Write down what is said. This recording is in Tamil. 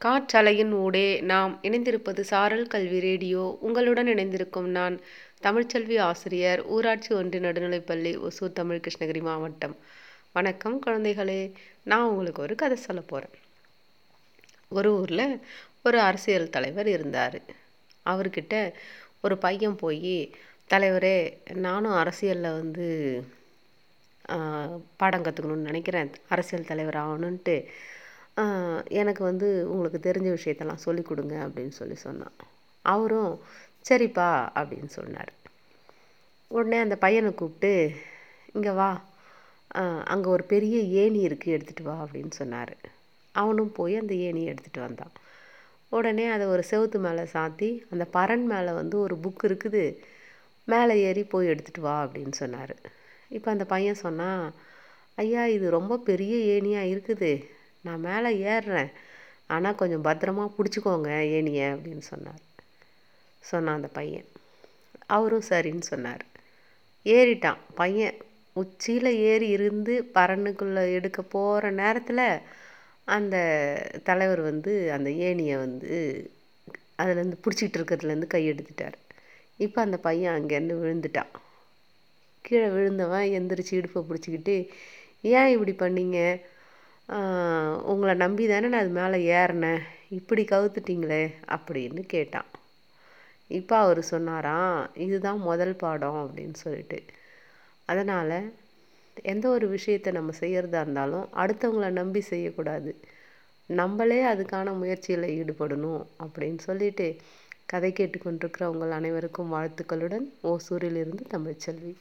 காற்றலையின் ஊடே நாம் இணைந்திருப்பது சாரல் கல்வி ரேடியோ. உங்களுடன் இணைந்திருக்கும் நான் தமிழ்ச்செல்வி ஆசிரியர் ஊராட்சி ஒன்றிய நடுநிலைப்பள்ளி ஒசூர் தமிழ் கிருஷ்ணகிரி மாவட்டம். வணக்கம் குழந்தைகளே நான் உங்களுக்கு ஒரு கதை சொல்ல போகிறேன் ஒரு ஊரில் ஒரு அரசியல் தலைவர் இருந்தார். அவர்கிட்ட ஒரு பையன் போய் தலைவரே நானும் அரசியலில் வந்து ஆஹ், பாடம் கற்றுக்கணும்னு நினைக்கிறேன். அரசியல் தலைவர் ஆகணுன்ட்டு எனக்கு வந்து உங்களுக்கு தெரிஞ்ச விஷயத்தெல்லாம் சொல்லி கொடுங்க அப்படின்னு சொல்லி சொன்னான். அவரும் சரிப்பா அப்படின்னு சொன்னார். உடனே அந்த பையனை கூப்பிட்டு இங்கே வா. அங்கே ஒரு பெரிய ஏணி இருக்குது எடுத்துகிட்டு வா அப்படின்னு சொன்னார். அவனும் போய் அந்த ஏணியை எடுத்துகிட்டு வந்தான். உடனே அதை ஒரு செவுத்து மேலே சாத்தி அந்த பரன் மேலே வந்து ஒரு புக் இருக்குது மேலே ஏறி போய் எடுத்துகிட்டு வா அப்படின்னு சொன்னார். இப்போ அந்த பையன் சொன்னான் ஐயா இது ரொம்ப பெரிய ஏணியாக இருக்குது. நான் மேலே ஏறுறேன். ஆனால் கொஞ்சம் பத்திரமா பிடிச்சிக்கோங்க ஏணியை அப்படின்னு சொன்னார். சொன்னான் அந்த பையன். அவரும் சரின்னு சொன்னார். ஏறிட்டான். பையன் உச்சியில் ஏறி இருந்து பரனுக்குள்ளே எடுக்க போகிற நேரத்தில் அந்த தலைவர் வந்து அந்த ஏணியை வந்து அதுலேருந்து பிடிச்சிக்கிட்டு இருக்கிறதுலேருந்து கை எடுத்துட்டார். இப்போ அந்த பையன் அங்கேருந்து விழுந்துட்டான். கீழே விழுந்தவன் எந்திரிச்சு இடுப்பை பிடிச்சிக்கிட்டு ஏன் இப்படி பண்ணீங்க? உங்களை நம்பி தானே நான் அது மேலே ஏறினேன். இப்படி கவுத்துட்டிங்களே அப்படின்னு கேட்டான். இப்போ அவர் சொன்னாராம் இதுதான் முதல் பாடம் அப்படின்னு சொல்லிட்டு. அதனால் எந்த ஒரு விஷயத்தை நம்ம செய்கிறதா இருந்தாலும் அடுத்தவங்கள நம்பி செய்யக்கூடாது. நம்மளே அதுக்கான முயற்சியில் ஈடுபடணும் அப்படின்னு சொல்லிட்டு கதை கேட்டுக்கொண்டிருக்கிற உங்கள் அனைவருக்கும் வாழ்த்துக்களுடன் ஓசூரிலிருந்து தமிழ்ச்செல்வி.